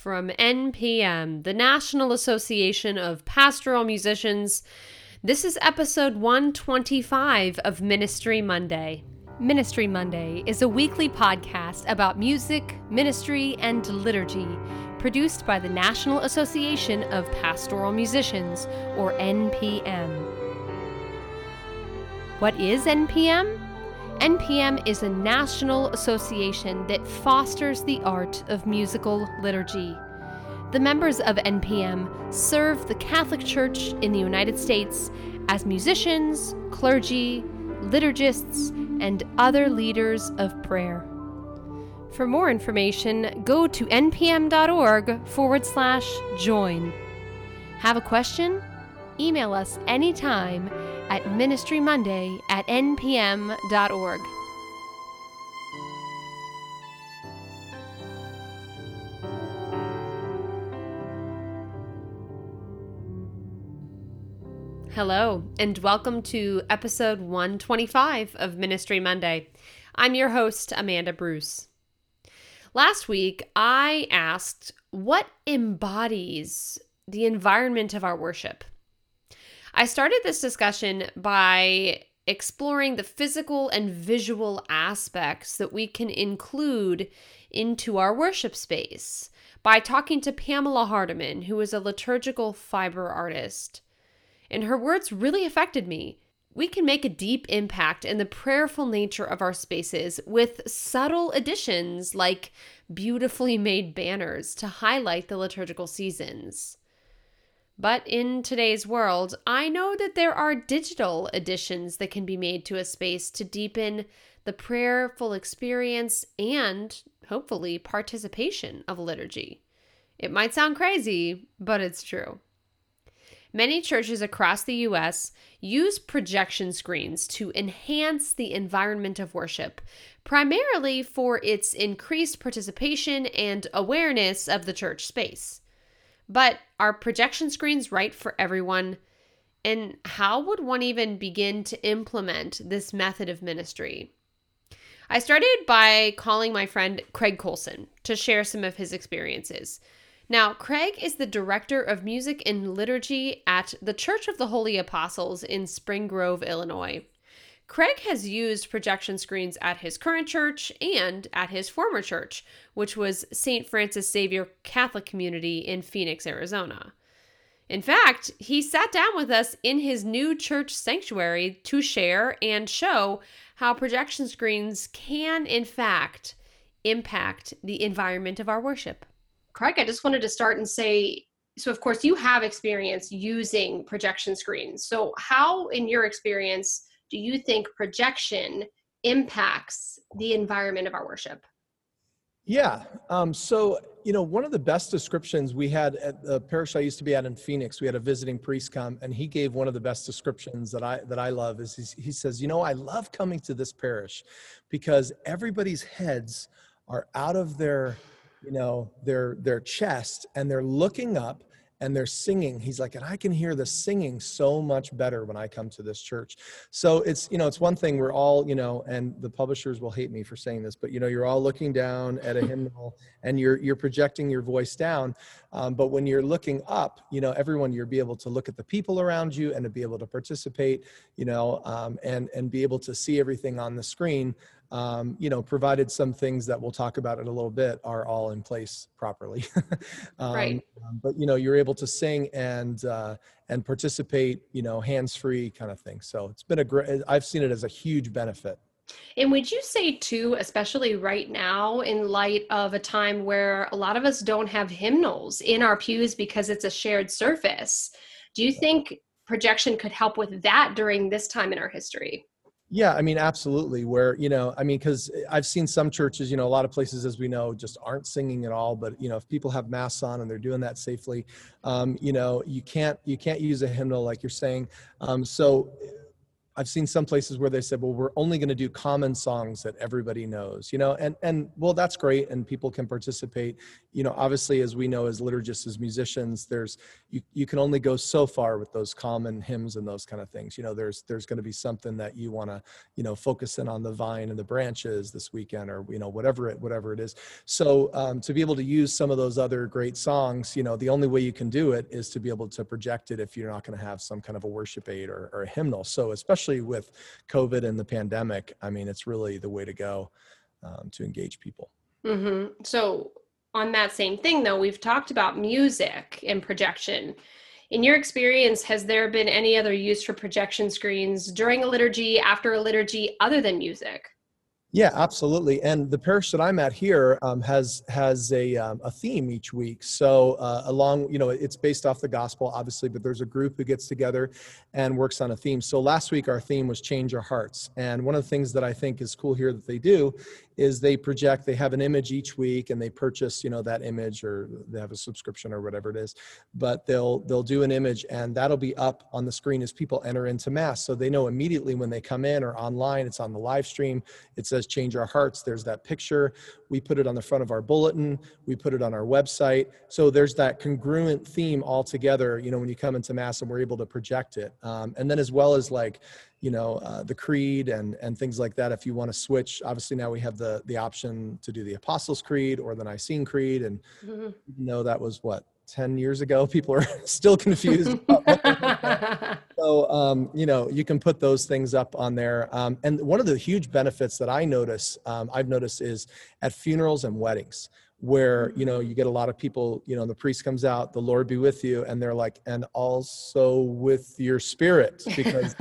from NPM, the National Association of Pastoral Musicians. This is episode 125 of Ministry Monday. Ministry Monday is a weekly podcast about music, ministry, and liturgy produced by the National Association of Pastoral Musicians, or NPM. What is NPM? NPM is a national association that fosters the art of musical liturgy. The members of NPM serve the Catholic Church in the United States as musicians, clergy, liturgists, and other leaders of prayer. For more information, go to npm.org forward slash join. Have a question? Email us anytime at ministrymonday at npm.org. Hello, and welcome to episode 125 of Ministry Monday. I'm your host, Amanda Bruce. Last week, I asked what embodies the environment of our worship. I started this discussion by exploring the physical and visual aspects that we can include into our worship space by talking to Pamela Hardiman, who is a liturgical fiber artist. And her words really affected me. We can make a deep impact in the prayerful nature of our spaces with subtle additions like beautifully made banners to highlight the liturgical seasons. But in today's world, I know that there are digital additions that can be made to a space to deepen the prayerful experience and, hopefully, participation of liturgy. It might sound crazy, but it's true. Many churches across the U.S. use projection screens to enhance the environment of worship, primarily for its increased participation and awareness of the church space. But are projection screens right for everyone? And how would one even begin to implement this method of ministry? I started by calling my friend Craig Colson to share some of his experiences. Now, Craig is the director of music and liturgy at the Church of the Holy Apostles in Spring Grove, Illinois. Craig has used projection screens at his current church and at his former church, which was St. Francis Xavier Catholic Community in Phoenix, Arizona. In fact, he sat down with us in his new church sanctuary to share and show how projection screens can, in fact, impact the environment of our worship. Craig, I just wanted to start and say so, of course, you have experience using projection screens. So, how, in your experience, do you think projection impacts the environment of our worship? Yeah. Um, so, you know, one of the best descriptions we had at the parish I used to be at in Phoenix, we had a visiting priest come and he gave one of the best descriptions that I, that I love is he says, you know, I love coming to this parish because everybody's heads are out of their, you know, their, their chest and they're looking up and they're singing. He's like and i can hear the singing so much better when i come to this church. So it's you know it's one thing we're all you know and the publishers will hate me for saying this but you know you're all looking down at a hymnal and you're you're projecting your voice down. Um, but when you're looking up you know everyone you're be able to look at the people around you and to be able to participate you know um, and and be able to see everything on the screen um, you know, provided some things that we'll talk about in a little bit are all in place properly. um, right. Um, but you know, you're able to sing and uh, and participate, you know, hands free kind of thing. So it's been a great. I've seen it as a huge benefit. And would you say too, especially right now, in light of a time where a lot of us don't have hymnals in our pews because it's a shared surface? Do you think projection could help with that during this time in our history? Yeah, I mean, absolutely. Where, you know, I mean, because I've seen some churches, you know, a lot of places, as we know, just aren't singing at all. But, you know, if people have masks on and they're doing that safely, um, you know, you can't, you can't use a hymnal like you're saying. Um, so I've seen some places where they said, well, we're only going to do common songs that everybody knows, you know, and, and well, that's great. And people can participate, you know, obviously, as we know, as liturgists, as musicians, there's, you, you can only go so far with those common hymns and those kind of things. You know, there's, there's going to be something that you want to, you know, focus in on the vine and the branches this weekend or, you know, whatever it, whatever it is. So um, to be able to use some of those other great songs, you know, the only way you can do it is to be able to project it if you're not going to have some kind of a worship aid or, or a hymnal. So especially especially with COVID and the pandemic, I mean, it's really the way to go um, to engage people. Mm-hmm. So, on that same thing, though, we've talked about music and projection. In your experience, has there been any other use for projection screens during a liturgy, after a liturgy, other than music? Yeah, absolutely. And the parish that I'm at here um, has has a um, a theme each week. So uh, along, you know, it's based off the gospel, obviously, but there's a group who gets together and works on a theme. So last week our theme was change our hearts, and one of the things that I think is cool here that they do is they project they have an image each week and they purchase you know that image or they have a subscription or whatever it is. But they'll they'll do an image and that'll be up on the screen as people enter into mass. So they know immediately when they come in or online it's on the live stream. It says change our hearts. There's that picture we put it on the front of our bulletin. We put it on our website. So there's that congruent theme all together you know when you come into mass and we're able to project it. Um, and then as well as like you know uh, the creed and and things like that if you want to switch obviously now we have the the option to do the apostles creed or the nicene creed. And mm-hmm. you know that was what 10 years ago people are still confused so um, you know you can put those things up on there. Um, and one of the huge benefits that i notice um, i've noticed is at funerals and weddings where you know you get a lot of people you know the priest comes out the lord be with you and they're like and also with your spirit because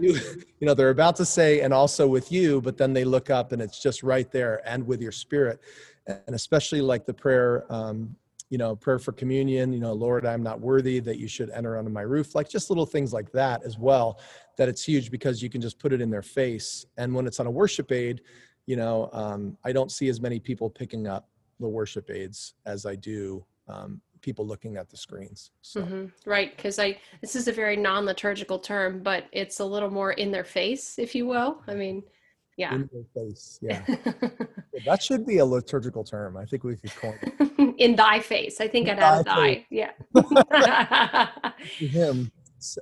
you, you know they're about to say and also with you but then they look up and it's just right there and with your spirit. And especially like the prayer um, you know prayer for communion you know lord i'm not worthy that you should enter under my roof like just little things like that as well that it's huge because you can just put it in their face and when it's on a worship aid you know um, i don't see as many people picking up the worship aids as I do um, people looking at the screens. So. Mm-hmm. Right, because I this is a very non-liturgical term, but it's a little more in their face, if you will. I mean, yeah. In their face, yeah. that should be a liturgical term. I think we could coin it. in thy face. I think I'd add thy. Yeah. Him. So.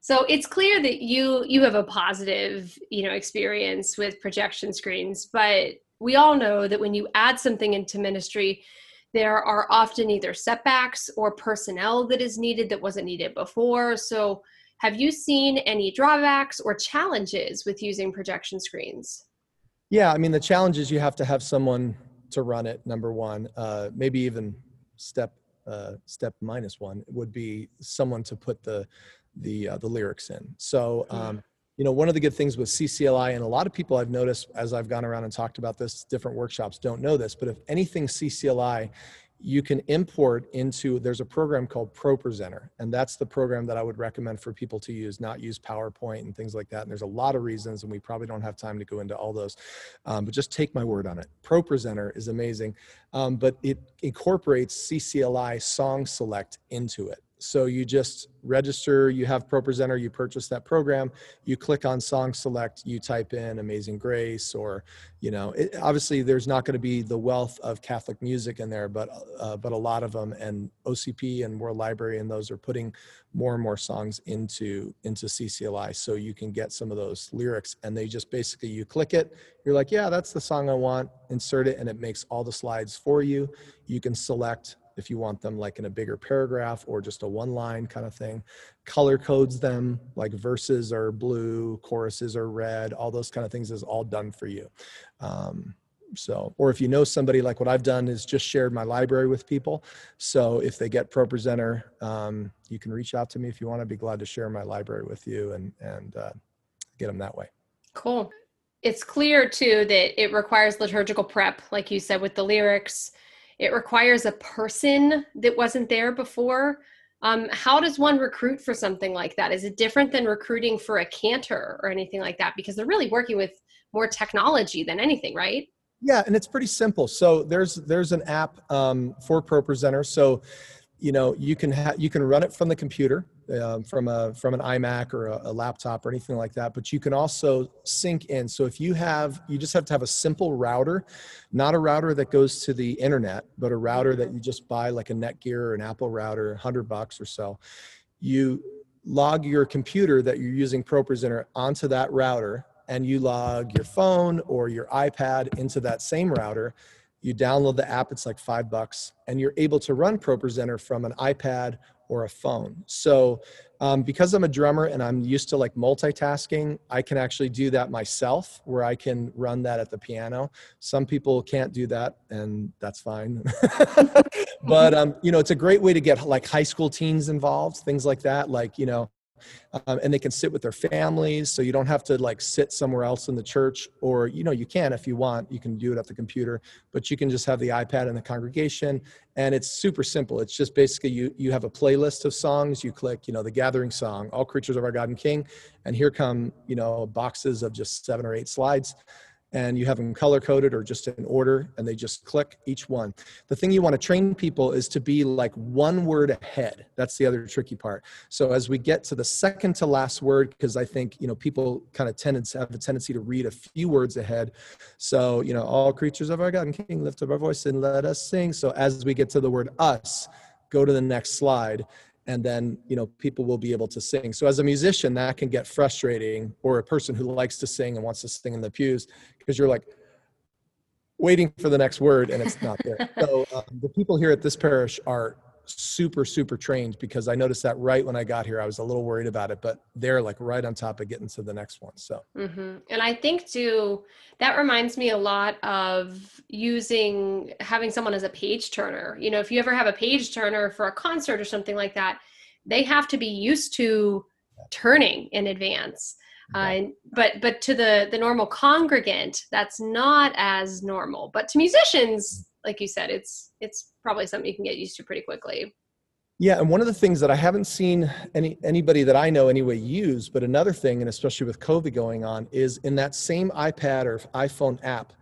so it's clear that you you have a positive, you know, experience with projection screens, but we all know that when you add something into ministry, there are often either setbacks or personnel that is needed that wasn't needed before. So, have you seen any drawbacks or challenges with using projection screens? Yeah, I mean, the challenge is you have to have someone to run it. Number one, uh, maybe even step uh, step minus one would be someone to put the the uh, the lyrics in. So um, you know, one of the good things with CCLI, and a lot of people I've noticed as I've gone around and talked about this, different workshops don't know this, but if anything CCLI, you can import into, there's a program called ProPresenter, and that's the program that I would recommend for people to use, not use PowerPoint and things like that. And there's a lot of reasons, and we probably don't have time to go into all those, um, but just take my word on it. ProPresenter is amazing, um, but it incorporates CCLI Song Select into it. So you just register, you have ProPresenter, you purchase that program, you click on song select, you type in Amazing Grace, or, you know, it, obviously there's not going to be the wealth of Catholic music in there, but, uh, but a lot of them and OCP and World Library and those are putting more and more songs into, into CCLI. So you can get some of those lyrics and they just basically, you click it, you're like, yeah, that's the song I want, insert it, and it makes all the slides for you. You can select if you want them like in a bigger paragraph or just a one line kind of thing. Color codes them like verses are blue choruses are red all those kind of things is all done for you. Um, so or if you know somebody like what i've done is just shared my library with people. So if they get ProPresenter um, you can reach out to me if you want to be glad to share my library with you and and uh, get them that way. Cool. It's clear too that it requires liturgical prep like you said with the lyrics it requires a person that wasn't there before. Um, how does one recruit for something like that? Is it different than recruiting for a cantor or anything like that? Because they're really working with more technology than anything, right? Yeah, and it's pretty simple. So there's there's an app um, for ProPresenter. So you know you can ha- you can run it from the computer um, from a from an iMac or a, a, laptop or anything like that. But you can also sync in. So if you have, you just have to have a simple router, not a router that goes to the internet, but a router that you just buy like a Netgear or an Apple router, hundred bucks or so. You log your computer that you're using ProPresenter onto that router, and you log your phone or your iPad into that same router you download the app, it's like five bucks, and you're able to run ProPresenter from an iPad or a phone. So, um, because I'm a drummer and I'm used to like multitasking, I can actually do that myself where I can run that at the piano. Some people can't do that, and that's fine. but, um, you know, it's a great way to get like high school teens involved, things like that. Like, you know, um, and they can sit with their families so you don't have to like sit somewhere else in the church or you know you can if you want you can do it at the computer but you can just have the ipad in the congregation and it's super simple. It's just basically you you have a playlist of songs you click you know the gathering song all creatures of our god and king and here come you know boxes of just seven or eight slides and you have them color coded or just in order and they just click each one. The thing you want to train people is to be like one word ahead. That's the other tricky part. So as we get to the second to last word, because I think, you know, people kind of tend to have a tendency to read a few words ahead. So, you know, all creatures of our God and King, lift up our voice and let us sing. So as we get to the word us, go to the next slide and then you know people will be able to sing. So as a musician that can get frustrating or a person who likes to sing and wants to sing in the pews because you're like waiting for the next word and it's not there. So um, the people here at this parish are super super trained because i noticed that right when i got here i was a little worried about it but they're like right on top of getting to the next one so mm-hmm. and i think too that reminds me a lot of using having someone as a page turner you know if you ever have a page turner for a concert or something like that they have to be used to turning in advance uh, but but to the the normal congregant that's not as normal but to musicians like you said, it's it's probably something you can get used to pretty quickly. Yeah, and one of the things that I haven't seen any anybody that I know anyway use, but another thing, and especially with COVID going on, is in that same iPad or iPhone app,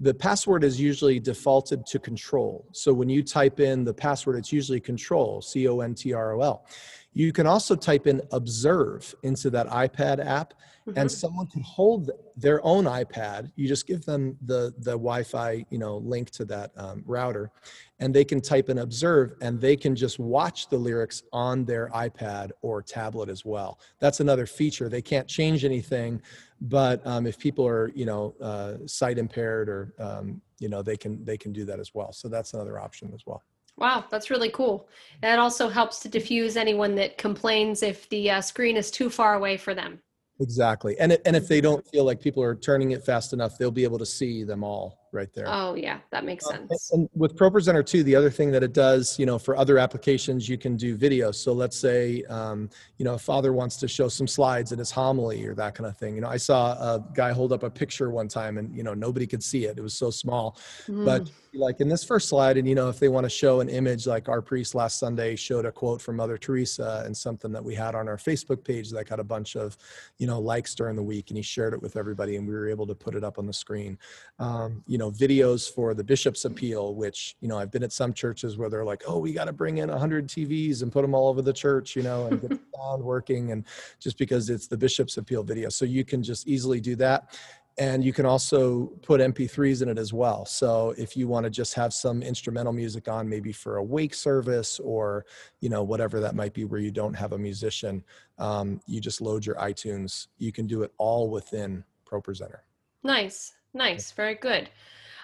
the password is usually defaulted to control. So when you type in the password, it's usually control, C O N T R O L. You can also type in observe into that iPad app, mm-hmm. and someone can hold their own iPad. You just give them the the Wi-Fi, you know, link to that um, router, and they can type in observe, and they can just watch the lyrics on their iPad or tablet as well. That's another feature. They can't change anything, but um, if people are, you know, uh, sight impaired or um, you know, they can they can do that as well. So that's another option as well. Wow, that's really cool. That also helps to diffuse anyone that complains if the uh, screen is too far away for them. Exactly. And, it, and if they don't feel like people are turning it fast enough, they'll be able to see them all right there. Oh yeah, that makes uh, sense. and, and with ProPresenter too, the other thing that it does, you know, for other applications, you can do video. So let's say, um, you know, a father wants to show some slides in his homily or that kind of thing. You know, I saw a guy hold up a picture one time and, you know, nobody could see it. It was so small. Mm. But like in this first slide, and, you know, if they want to show an image like our priest last Sunday showed a quote from Mother Teresa and something that we had on our Facebook page that got a bunch of, you know, likes during the week and he shared it with everybody and we were able to put it up on the screen. Um, you know, videos for the bishop's appeal, which, you know, I've been at some churches where they're like, oh, we got to bring in 100 TVs and put them all over the church, you know, and get the sound working. And just because it's the bishop's appeal video. So you can just easily do that. And you can also put MP3s in it as well. So if you want to just have some instrumental music on, maybe for a wake service or, you know, whatever that might be where you don't have a musician, um, you just load your iTunes. You can do it all within ProPresenter. Nice. Nice. Very good.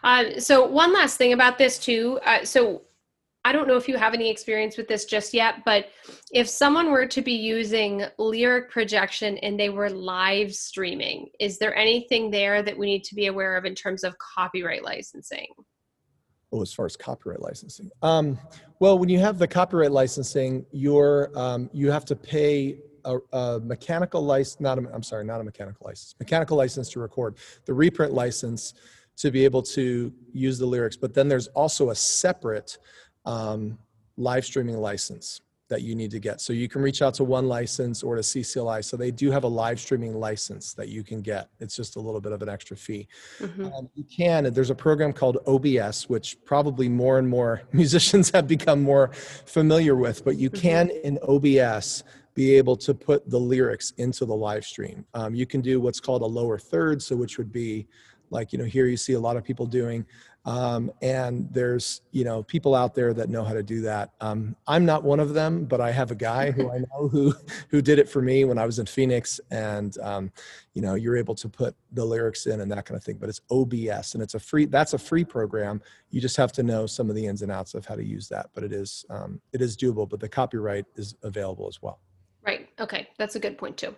Uh, so one last thing about this too. Uh, so I don't know if you have any experience with this just yet, but if someone were to be using lyric projection and they were live streaming, is there anything there that we need to be aware of in terms of copyright licensing? Oh, as far as copyright licensing, um, well, when you have the copyright licensing, you're um, you have to pay a, a mechanical license. Not a, I'm sorry, not a mechanical license. Mechanical license to record. The reprint license to be able to use the lyrics. But then there's also a separate um, live streaming license that you need to get. So you can reach out to One License or to CCLI. So they do have a live streaming license that you can get. It's just a little bit of an extra fee. Mm-hmm. Um, you can, there's a program called OBS, which probably more and more musicians have become more familiar with, but you mm-hmm. can in OBS be able to put the lyrics into the live stream. Um, you can do what's called a lower third, so which would be like you know here you see a lot of people doing um, and there's you know people out there that know how to do that. Um, i'm not one of them but i have a guy who i know who who did it for me when i was in phoenix. And um, you know you're able to put the lyrics in and that kind of thing but it's obs and it's a free that's a free program. You just have to know some of the ins and outs of how to use that but it is um, it is doable but the copyright is available as well. Right. Okay. That's a good point too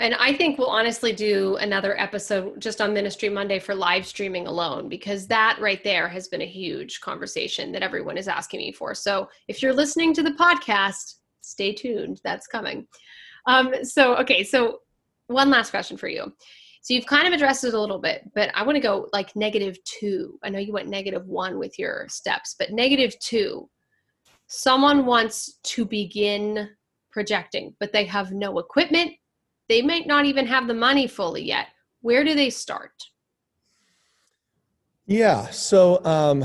and I think we'll honestly do another episode just on Ministry Monday for live streaming alone, because that right there has been a huge conversation that everyone is asking me for. So if you're listening to the podcast, stay tuned. That's coming. Um, so, okay. So, one last question for you. So, you've kind of addressed it a little bit, but I want to go like negative two. I know you went negative one with your steps, but negative two. Someone wants to begin projecting, but they have no equipment they might not even have the money fully yet. Where do they start? Yeah, so um,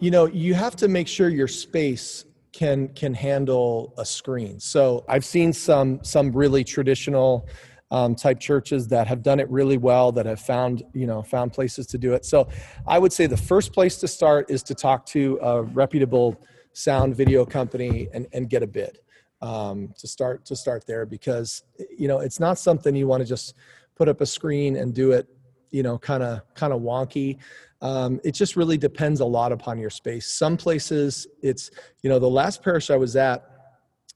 you know you have to make sure your space can can handle a screen. So I've seen some some really traditional um, type churches that have done it really well that have found you know found places to do it. So I would say the first place to start is to talk to a reputable sound video company and, and get a bid um, to start to start there because you know it's not something you want to just put up a screen and do it you know kind of kind of wonky. Um, it just really depends a lot upon your space. Some places it's you know the last parish i was at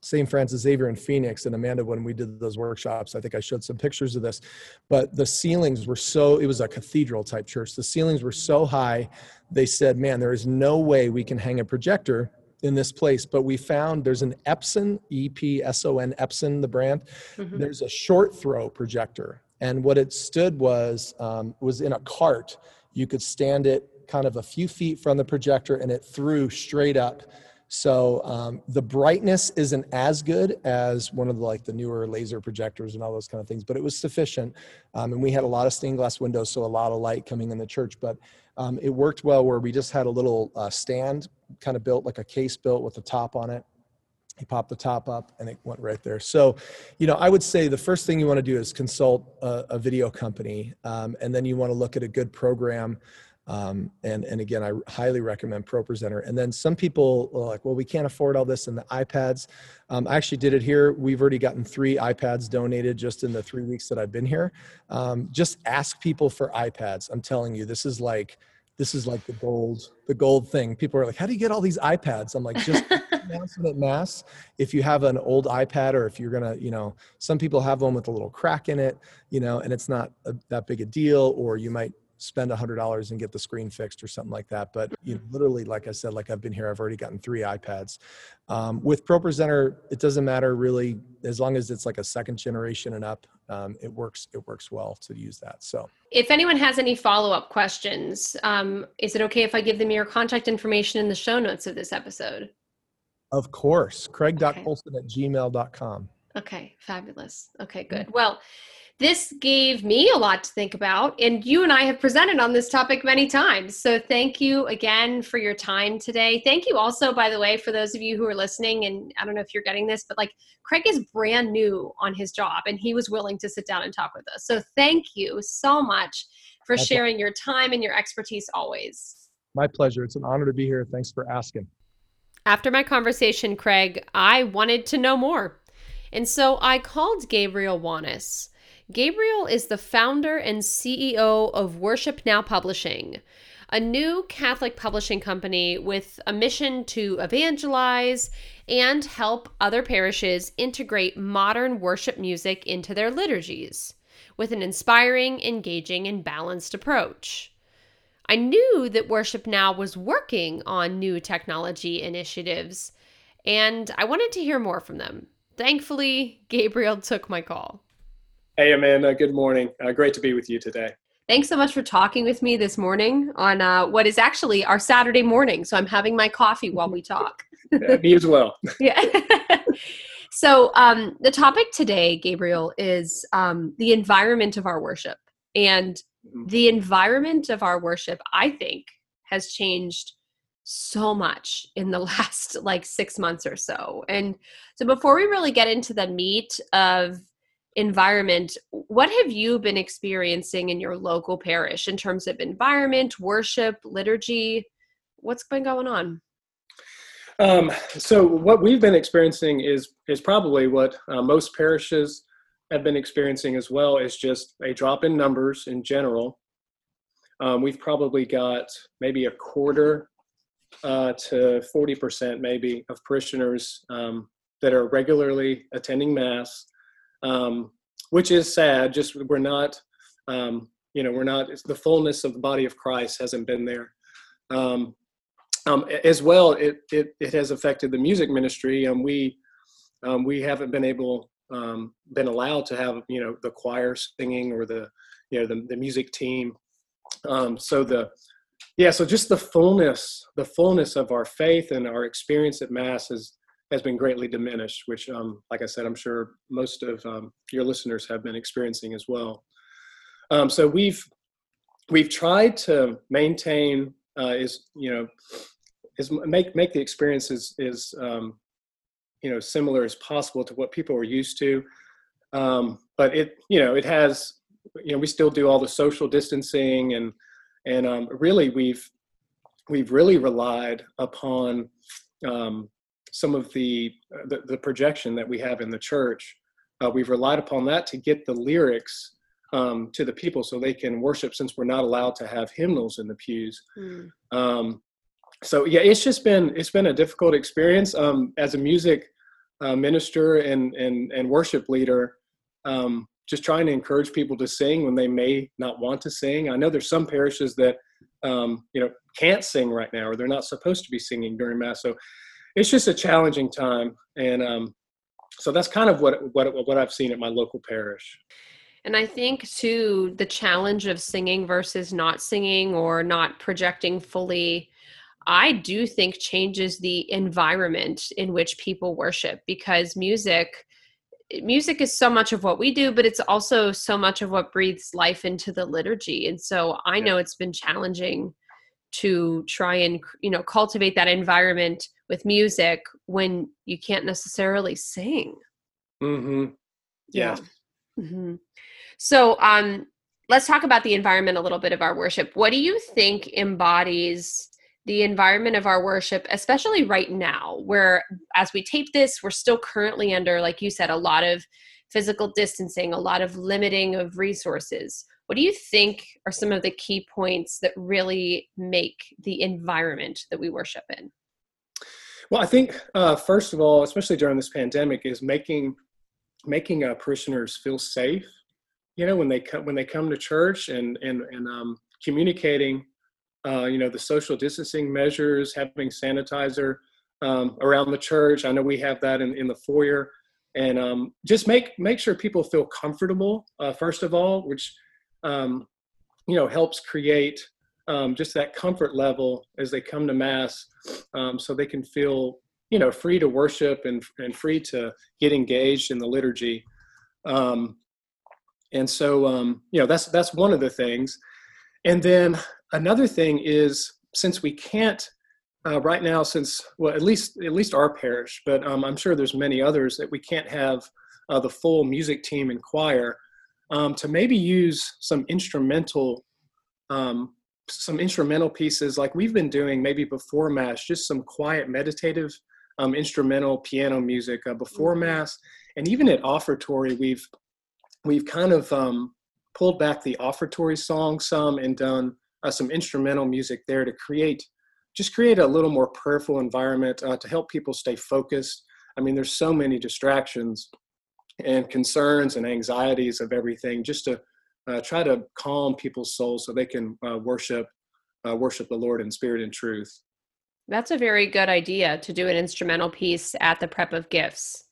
st francis xavier in phoenix and amanda when we did those workshops i think i showed some pictures of this but the ceilings were so it was a cathedral type church. The ceilings were so high they said man there is no way we can hang a projector in this place, but we found there's an Epson, E P S O N, Epson, the brand. Mm-hmm. There's a short throw projector, and what it stood was um, was in a cart. You could stand it kind of a few feet from the projector, and it threw straight up. So um, the brightness isn't as good as one of the like the newer laser projectors and all those kind of things, but it was sufficient. Um, and we had a lot of stained glass windows, so a lot of light coming in the church. But um, it worked well where we just had a little uh, stand kind of built like a case built with a top on it. He popped the top up and it went right there. So, you know, I would say the first thing you want to do is consult a, a video company, um, and then you want to look at a good program. Um, and and again, I highly recommend ProPresenter. And then some people are like, well, we can't afford all this and the iPads. Um, I actually did it here. We've already gotten three iPads donated just in the three weeks that I've been here. Um, just ask people for iPads. I'm telling you, this is like this is like the gold the gold thing people are like how do you get all these ipads i'm like just at mass if you have an old ipad or if you're gonna you know some people have one with a little crack in it you know and it's not a, that big a deal or you might spend a hundred dollars and get the screen fixed or something like that. But you know, mm-hmm. literally, like I said, like I've been here, I've already gotten three iPads. Um, with ProPresenter, it doesn't matter really as long as it's like a second generation and up. Um, it works. It works well to use that. So, if anyone has any follow up questions, um, is it okay if I give them your contact information in the show notes of this episode? Of course, craig.colson okay. at gmail.com. Okay, fabulous. Okay, good. Well, this gave me a lot to think about. And you and I have presented on this topic many times. So thank you again for your time today. Thank you also, by the way, for those of you who are listening. And I don't know if you're getting this, but like Craig is brand new on his job and he was willing to sit down and talk with us. So thank you so much for That's sharing your time and your expertise always. My pleasure. It's an honor to be here. Thanks for asking. After my conversation, Craig, I wanted to know more. And so I called Gabriel Wanis. Gabriel is the founder and CEO of Worship Now Publishing, a new Catholic publishing company with a mission to evangelize and help other parishes integrate modern worship music into their liturgies with an inspiring, engaging, and balanced approach. I knew that Worship Now was working on new technology initiatives, and I wanted to hear more from them. Thankfully, Gabriel took my call. Hey, Amanda. Good morning. Uh, great to be with you today. Thanks so much for talking with me this morning on uh, what is actually our Saturday morning. So I'm having my coffee while we talk. yeah, me as well. yeah. so um, the topic today, Gabriel, is um, the environment of our worship. And mm-hmm. the environment of our worship, I think, has changed so much in the last like six months or so. And so, before we really get into the meat of environment, what have you been experiencing in your local parish in terms of environment, worship, liturgy? What's been going on? Um, so what we've been experiencing is is probably what uh, most parishes have been experiencing as well is just a drop in numbers in general. Um, we've probably got maybe a quarter uh, to 40% maybe of parishioners um, that are regularly attending mass, um, which is sad. Just we're not, um, you know, we're not, the fullness of the body of Christ hasn't been there. Um, um, as well, it, it, it has affected the music ministry. and we, we haven't been able um, been allowed to have you know the choir singing or the you know the, the music team um, so the yeah so just the fullness the fullness of our faith and our experience at mass has has been greatly diminished which um, like i said i'm sure most of um, your listeners have been experiencing as well. Um, so we've we've tried to maintain uh, is you know is make make the experiences is um, you know similar as possible to what people are used to. Um, but it you know it has you know we still do all the social distancing and and um, really we've we've really relied upon um, some of the, the, the projection that we have in the church uh, we've relied upon that to get the lyrics um, to the people so they can worship since we're not allowed to have hymnals in the pews mm. um, so yeah, it's just been it's been a difficult experience um, as a music uh, minister and and and worship leader. Um, just trying to encourage people to sing when they may not want to sing. I know there's some parishes that um, you know can't sing right now, or they're not supposed to be singing during mass. So it's just a challenging time, and um, so that's kind of what what what I've seen at my local parish. And I think too the challenge of singing versus not singing or not projecting fully I do think changes the environment in which people worship because music music is so much of what we do but it's also so much of what breathes life into the liturgy and so I know it's been challenging to try and you know cultivate that environment with music when you can't necessarily sing. Mm-hmm. Yeah. yeah. Mm-hmm. So um let's talk about the environment a little bit of our worship. What do you think embodies the environment of our worship, especially right now, where as we tape this, we're still currently under, like you said, a lot of physical distancing, a lot of limiting of resources. What do you think are some of the key points that really make the environment that we worship in? Well, I think uh, first of all, especially during this pandemic, is making making uh, parishioners feel safe. You know, when they come when they come to church and and and um, communicating uh, you know, the social distancing measures, having sanitizer um, around the church. I know we have that in, in the foyer. And um, just make make sure people feel comfortable, uh, first of all, which, um, you know, helps create um, just that comfort level as they come to Mass um, so they can feel, you know, free to worship and, and free to get engaged in the liturgy. Um, and so, you know, that's that's one of the things. And then another thing is since we can't uh, right now, since well, at least at least our parish, but um, I'm sure there's many others that we can't have uh, the full music team and choir um, to maybe use some instrumental um, some instrumental pieces like we've been doing maybe before mass, just some quiet meditative um, instrumental piano music uh, before mm-hmm. mass, and even at offertory we've we've kind of um, pulled back the offertory song some and done uh, some instrumental music there to create just create a little more prayerful environment uh, to help people stay focused. I mean, there's so many distractions and concerns and anxieties of everything just to uh, try to calm people's souls so they can uh, worship uh, worship the Lord in spirit and truth. That's a very good idea to do an instrumental piece at the prep of gifts.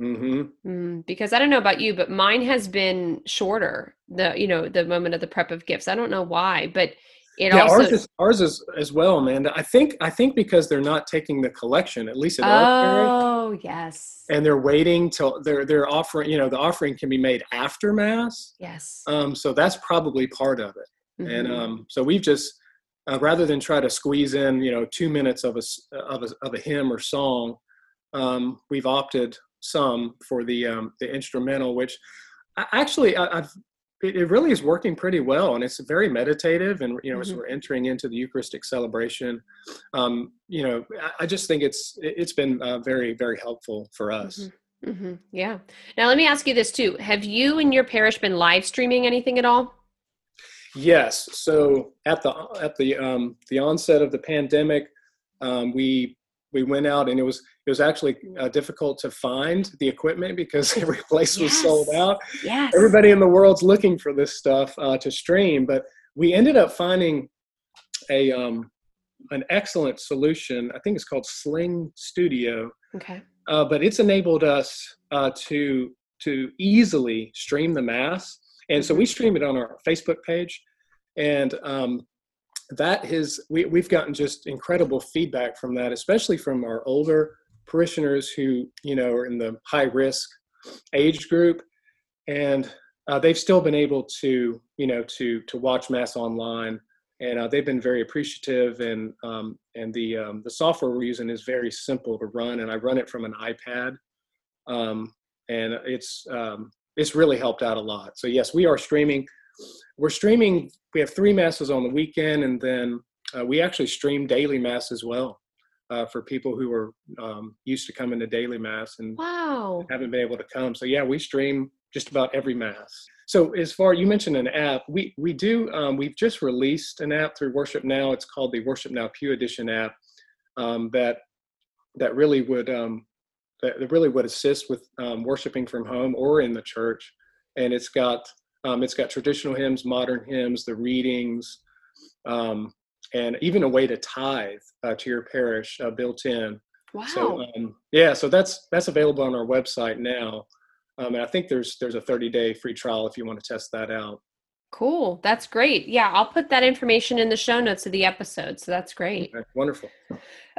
Mm-hmm. Mm, because I don't know about you, but mine has been shorter. The you know the moment of the prep of gifts. I don't know why, but it yeah, also ours is ours is as well, Amanda. I think I think because they're not taking the collection at least at our Oh yes. And they're waiting till they're they're offering. You know, the offering can be made after mass. Yes. Um. So that's probably part of it. Mm-hmm. And um. So we've just uh, rather than try to squeeze in, you know, two minutes of a of a, of a hymn or song, um, we've opted some for the um, the instrumental, which I, actually I, have it, it, really is working pretty well, and it's very meditative. And you know, mm-hmm. as we're entering into the Eucharistic celebration, um, you know, I, I, just think it's it's been uh, very very helpful for us. Mm-hmm. Mm-hmm. Yeah. Now let me ask you this too: Have you and your parish been live streaming anything at all? Yes. So at the at the um, the onset of the pandemic, um, we we went out and it was it was actually uh, difficult to find the equipment because every place was yes. sold out. Yes. Everybody in the world's looking for this stuff uh, to stream, but we ended up finding a um, an excellent solution. I think it's called Sling Studio. Okay. Uh, but it's enabled us uh, to to easily stream the mass, and so we mm-hmm. stream it on our Facebook page, and um, that has we, we've gotten just incredible feedback from that especially from our older parishioners who you know are in the high risk age group. And uh, they've still been able to you know to to watch mass online. And uh, they've been very appreciative and um, and the um, the software we're using is very simple to run and i run it from an ipad. Um, and it's um, it's really helped out a lot. So yes we are streaming. We're streaming. We have three masses on the weekend, and then uh, we actually stream daily mass as well uh, for people who are um, used to coming to daily mass and wow. haven't been able to come. So yeah, we stream just about every mass. So as far you mentioned an app, we we do um, we've just released an app through Worship Now. It's called the Worship Now Pew Edition app um, that that really would um, that really would assist with um, worshiping from home or in the church, and it's got um, it's got traditional hymns, modern hymns, the readings, um, and even a way to tithe uh, to your parish uh, built in. Wow. So um, yeah, so that's that's available on our website now, um, and I think there's there's a 30 day free trial if you want to test that out. Cool. That's great. Yeah, I'll put that information in the show notes of the episode. So that's great. Okay, wonderful.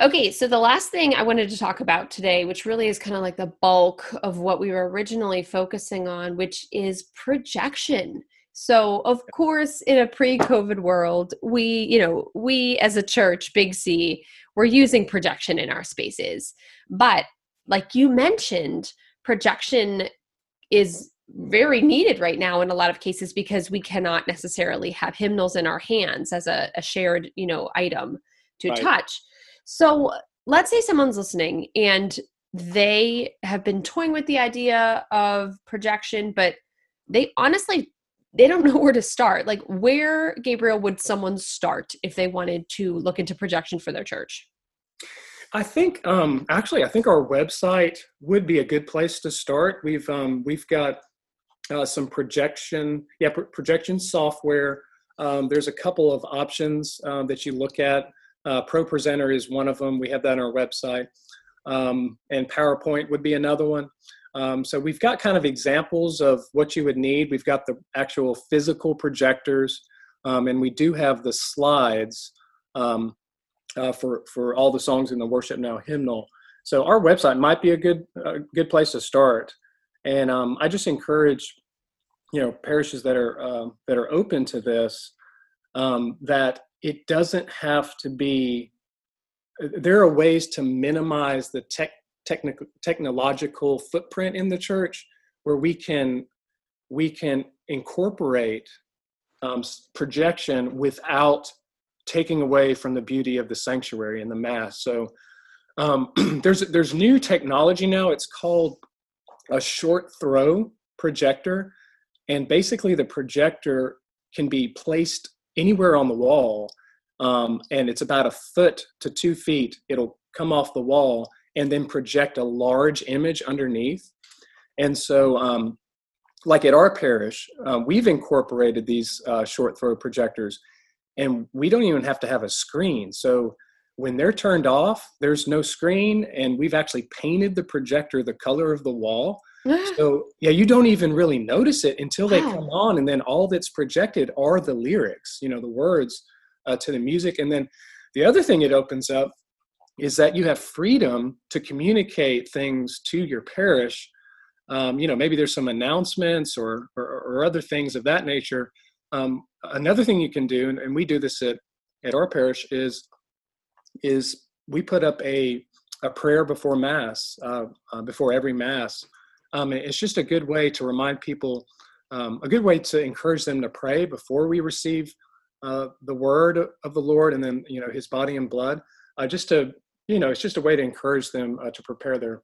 Okay, so the last thing I wanted to talk about today, which really is kind of like the bulk of what we were originally focusing on, which is projection. So, of course, in a pre-COVID world, we, you know, we as a church, Big C, we're using projection in our spaces. But like you mentioned, projection is very needed right now in a lot of cases because we cannot necessarily have hymnals in our hands as a, a shared you know item to right. touch so let's say someone's listening and they have been toying with the idea of projection but they honestly they don't know where to start like where gabriel would someone start if they wanted to look into projection for their church I think um, actually, I think our website would be a good place to start. We've um, we've got uh, some projection, yeah, projection software. Um, there's a couple of options um, that you look at. Uh, ProPresenter is one of them. We have that on our website. Um, and PowerPoint would be another one. Um, so we've got kind of examples of what you would need. We've got the actual physical projectors, um, and we do have the slides um, uh, for for all the songs in the Worship Now hymnal. So our website might be a good a good place to start. And um, I just encourage, you know, parishes that are uh, that are open to this, um, that it doesn't have to be. There are ways to minimize the tech, technological footprint in the church, where we can we can incorporate um, projection without taking away from the beauty of the sanctuary and the mass. So um, there's there's new technology now. It's called a short throw projector, and basically the projector can be placed anywhere on the wall, um, and it's about a foot to two feet. It'll come off the wall and then project a large image underneath. And so, um, like at our parish, uh, we've incorporated these uh, short throw projectors, and we don't even have to have a screen. So when they're turned off, there's no screen, and we've actually painted the projector the color of the wall. so yeah, you don't even really notice it until they wow. come on, and then all that's projected are the lyrics, you know, the words uh, to the music. And then the other thing it opens up is that you have freedom to communicate things to your parish. Um, you know, maybe there's some announcements or, or, or other things of that nature. Um, another thing you can do, and we do this at at our parish is is we put up a a prayer before mass uh, uh, before every mass. Um, it's just a good way to remind people, um, a good way to encourage them to pray before we receive uh, the word of the Lord and then you know His body and blood. Uh, just to you know, it's just a way to encourage them uh, to prepare their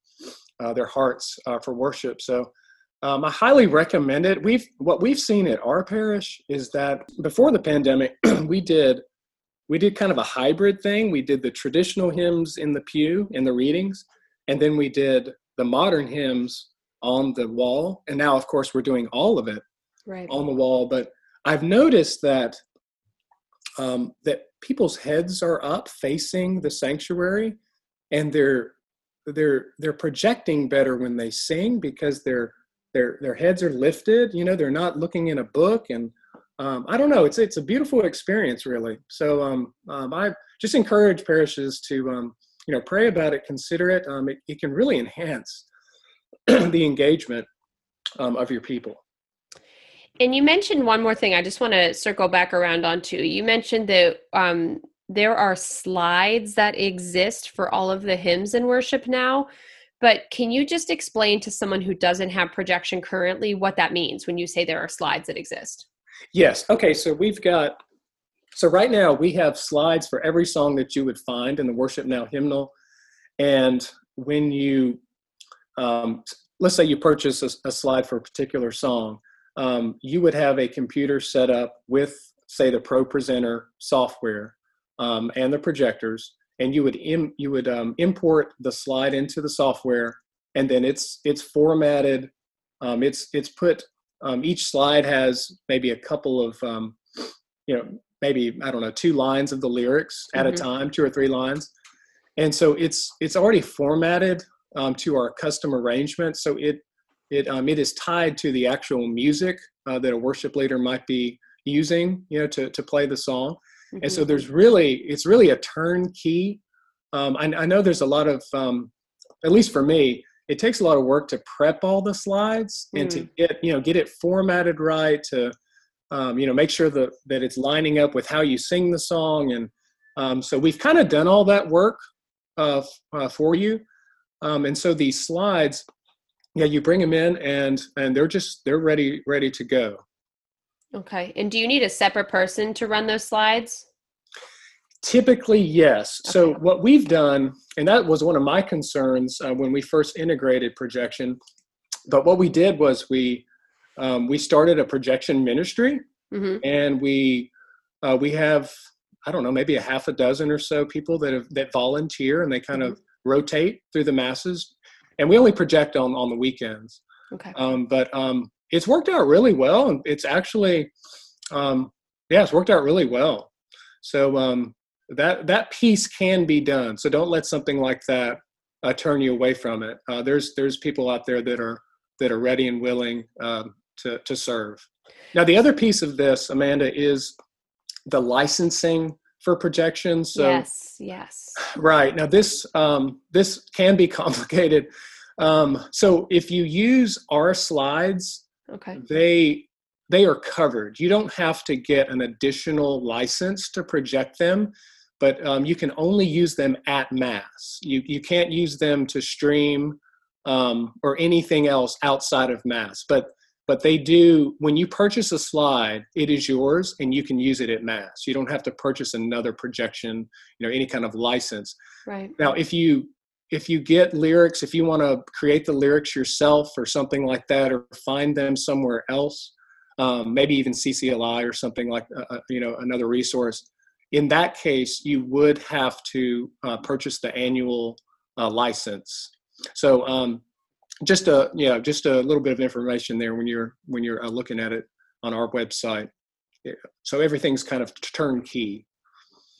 uh, their hearts for worship. So. Um, I highly recommend it. We've what we've seen at our parish is that before the pandemic, we did we did kind of a hybrid thing. We did the traditional hymns in the pew in the readings, and then we did the modern hymns on the wall. And now, of course, we're doing all of it right. on the wall. But I've noticed that um, that people's heads are up facing the sanctuary, and they're they're they're projecting better when they sing because they're their their heads are lifted you know they're not looking in a book and um, i don't know it's it's a beautiful experience really. So um, um, i just encourage parishes to um, you know pray about it consider it um, it, it can really enhance the engagement um, of your people and you mentioned one more thing i just want to circle back around onto you mentioned that there are slides that exist for all of the hymns in worship now but can you just explain to someone who doesn't have projection currently what that means when you say there are slides that exist? Yes. Okay. So we've got, so right now we have slides for every song that you would find in the Worship Now hymnal. And when you, um, let's say you purchase a, a, slide for a particular song, um, you would have a computer set up with, say, the ProPresenter software um, and the projectors and you would Im, you would um, import the slide into the software and then it's it's formatted um, it's it's put um, each slide has maybe a couple of um, you know maybe i don't know two lines of the lyrics at mm-hmm. a time two or three lines and so it's it's already formatted um, to our custom arrangement so it it um, it is tied to the actual music uh, that a worship leader might be using you know to to play the song Mm-hmm. And so mm-hmm. there's really, it's really a turnkey. Um, I, I, know there's a lot of, um, at least for me, it takes a lot of work to prep all the slides and to mm. get, you know, get it formatted right to, um, you know, make sure that, that it's lining up with how you sing the song. And um, so we've kind of done all that work uh, uh, for you. Um, and so these slides, yeah, you bring them in and, and they're just, they're ready, ready to go. Okay. And do you need a separate person to run those slides? Typically, yes. Okay. So, what we've done, and that was one of my concerns uh, when we first integrated projection, but what we did was we um, we started a projection ministry, mm-hmm. and we uh, we have I don't know maybe a half a dozen or so people that have that volunteer, and they kind mm-hmm. of rotate through the masses, and we only project on on the weekends. Okay. Um, but um, it's worked out really well. And it's actually um, yeah it's worked out really well. So um, that that piece can be done. So don't let something like that uh, turn you away from it. Uh, there's there's people out there that are that are ready and willing um, to to serve. Now the other piece of this amanda is the licensing for projections so yes yes right now this um, this can be complicated um, so if you use our slides Okay. They they are covered. You don't have to get an additional license to project them, but um, you can only use them at mass. You you can't use them to stream um, or anything else outside of mass. But but they do when you purchase a slide it is yours and you can use it at mass you don't have to purchase another projection you know any kind of license right now if you if you get lyrics, if you want to create the lyrics yourself or something like that, or find them somewhere else, um, maybe even CCLI or something like uh, uh, you know another resource. In that case, you would have to uh, purchase the annual uh, license. So um, just a yeah, just a little bit of information there when you're when you're uh, looking at it on our website. So everything's kind of turnkey.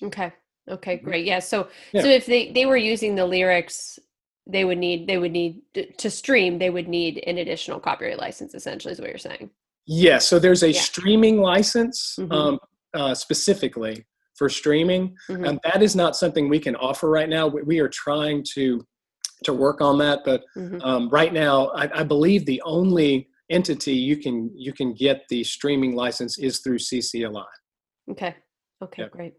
Okay. Okay, mm-hmm. great. Yeah. So yeah. so if they they were using the lyrics, they would need they would need to stream. They would need an additional copyright license. Essentially, is what you're saying. Yeah. So there's a yeah. streaming license mm-hmm. um, uh, specifically for streaming, mm-hmm. and that is not something we can offer right now. We, we are trying to to work on that, but mm-hmm. um, right now, I, I believe the only entity you can you can get the streaming license is through CCLI. Okay. Okay. Yeah. Great.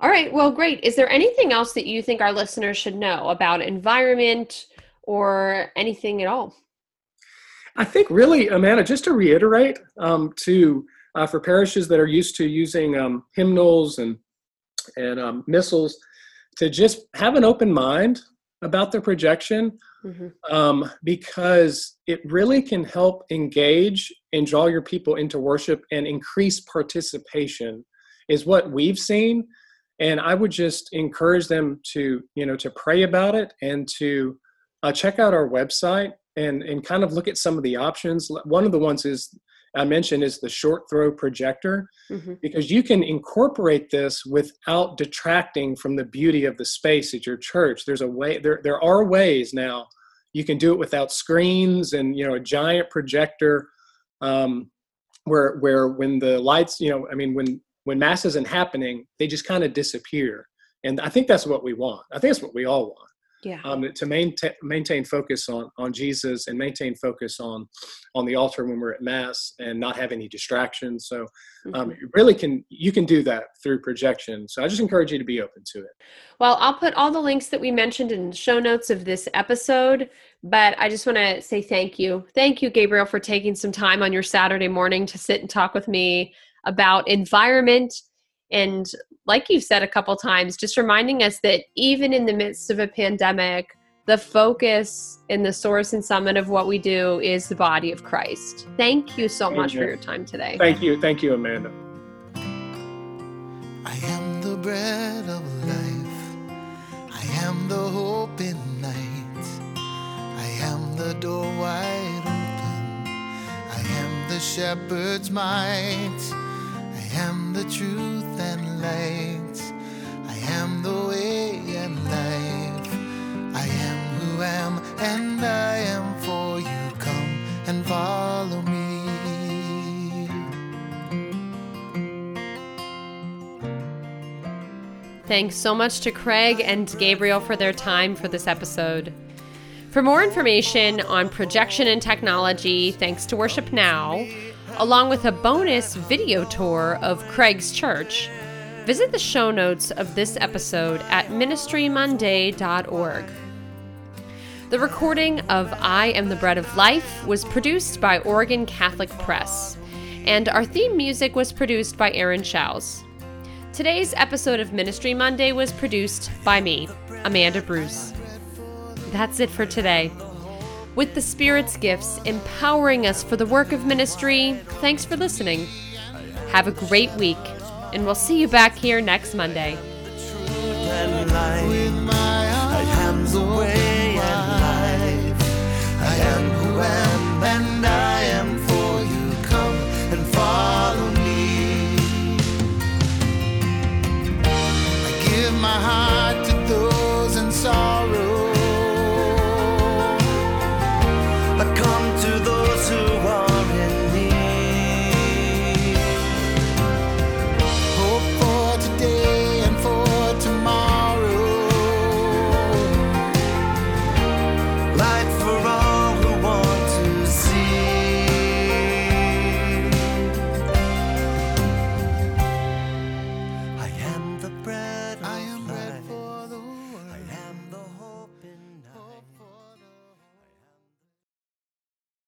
All right. Well, great. Is there anything else that you think our listeners should know about environment or anything at all? I think really, Amanda, just to reiterate, um, to uh, for parishes that are used to using um, hymnals and and um, missals, to just have an open mind about the projection, mm-hmm. Um, because it really can help engage and draw your people into worship and increase participation, is what we've seen. And I would just encourage them to you know to pray about it and to uh, check out our website and and kind of look at some of the options. One of the ones is I mentioned is the short throw projector mm-hmm. because you can incorporate this without detracting from the beauty of the space at your church. There's a way there there are ways now you can do it without screens and you know a giant projector um, where where when the lights you know I mean when when mass isn't happening they just kind of disappear and I think that's what we want. I think that's what we all want yeah. Um, to maintain maintain focus on on jesus and maintain focus on on the altar when we're at mass and not have any distractions. So um, mm-hmm. you really can you can do that through projection. So i just encourage you to be open to it. Well i'll put all the links that we mentioned in the show notes of this episode but i just want to say thank you. Thank you gabriel for taking some time on your saturday morning to sit and talk with me about environment and like you've said a couple times, just reminding us that even in the midst of a pandemic, the focus and the source and summit of what we do is the body of Christ. Thank you so much for your time today. Thank you. Thank you, Amanda. I am the bread of life. I am the hope in night. I am the door wide open. I am the shepherd's might am the truth and light. I am the way and life. I am who I am, and I am for you. Come and follow me. Thanks so much to Craig and Gabriel for their time for this episode. For more information on projection and technology, thanks to Worship Now, along with a bonus video tour of Craig's church, visit the show notes of this episode at ministrymonday.org. The recording of I Am the Bread of Life was produced by Oregon Catholic Press, and our theme music was produced by Aaron Schaus. Today's episode of Ministry Monday was produced by me, Amanda Bruce. That's it for today with the Spirit's gifts empowering us for the work of ministry. Thanks for listening. Have a great week, and we'll see you back here next Monday.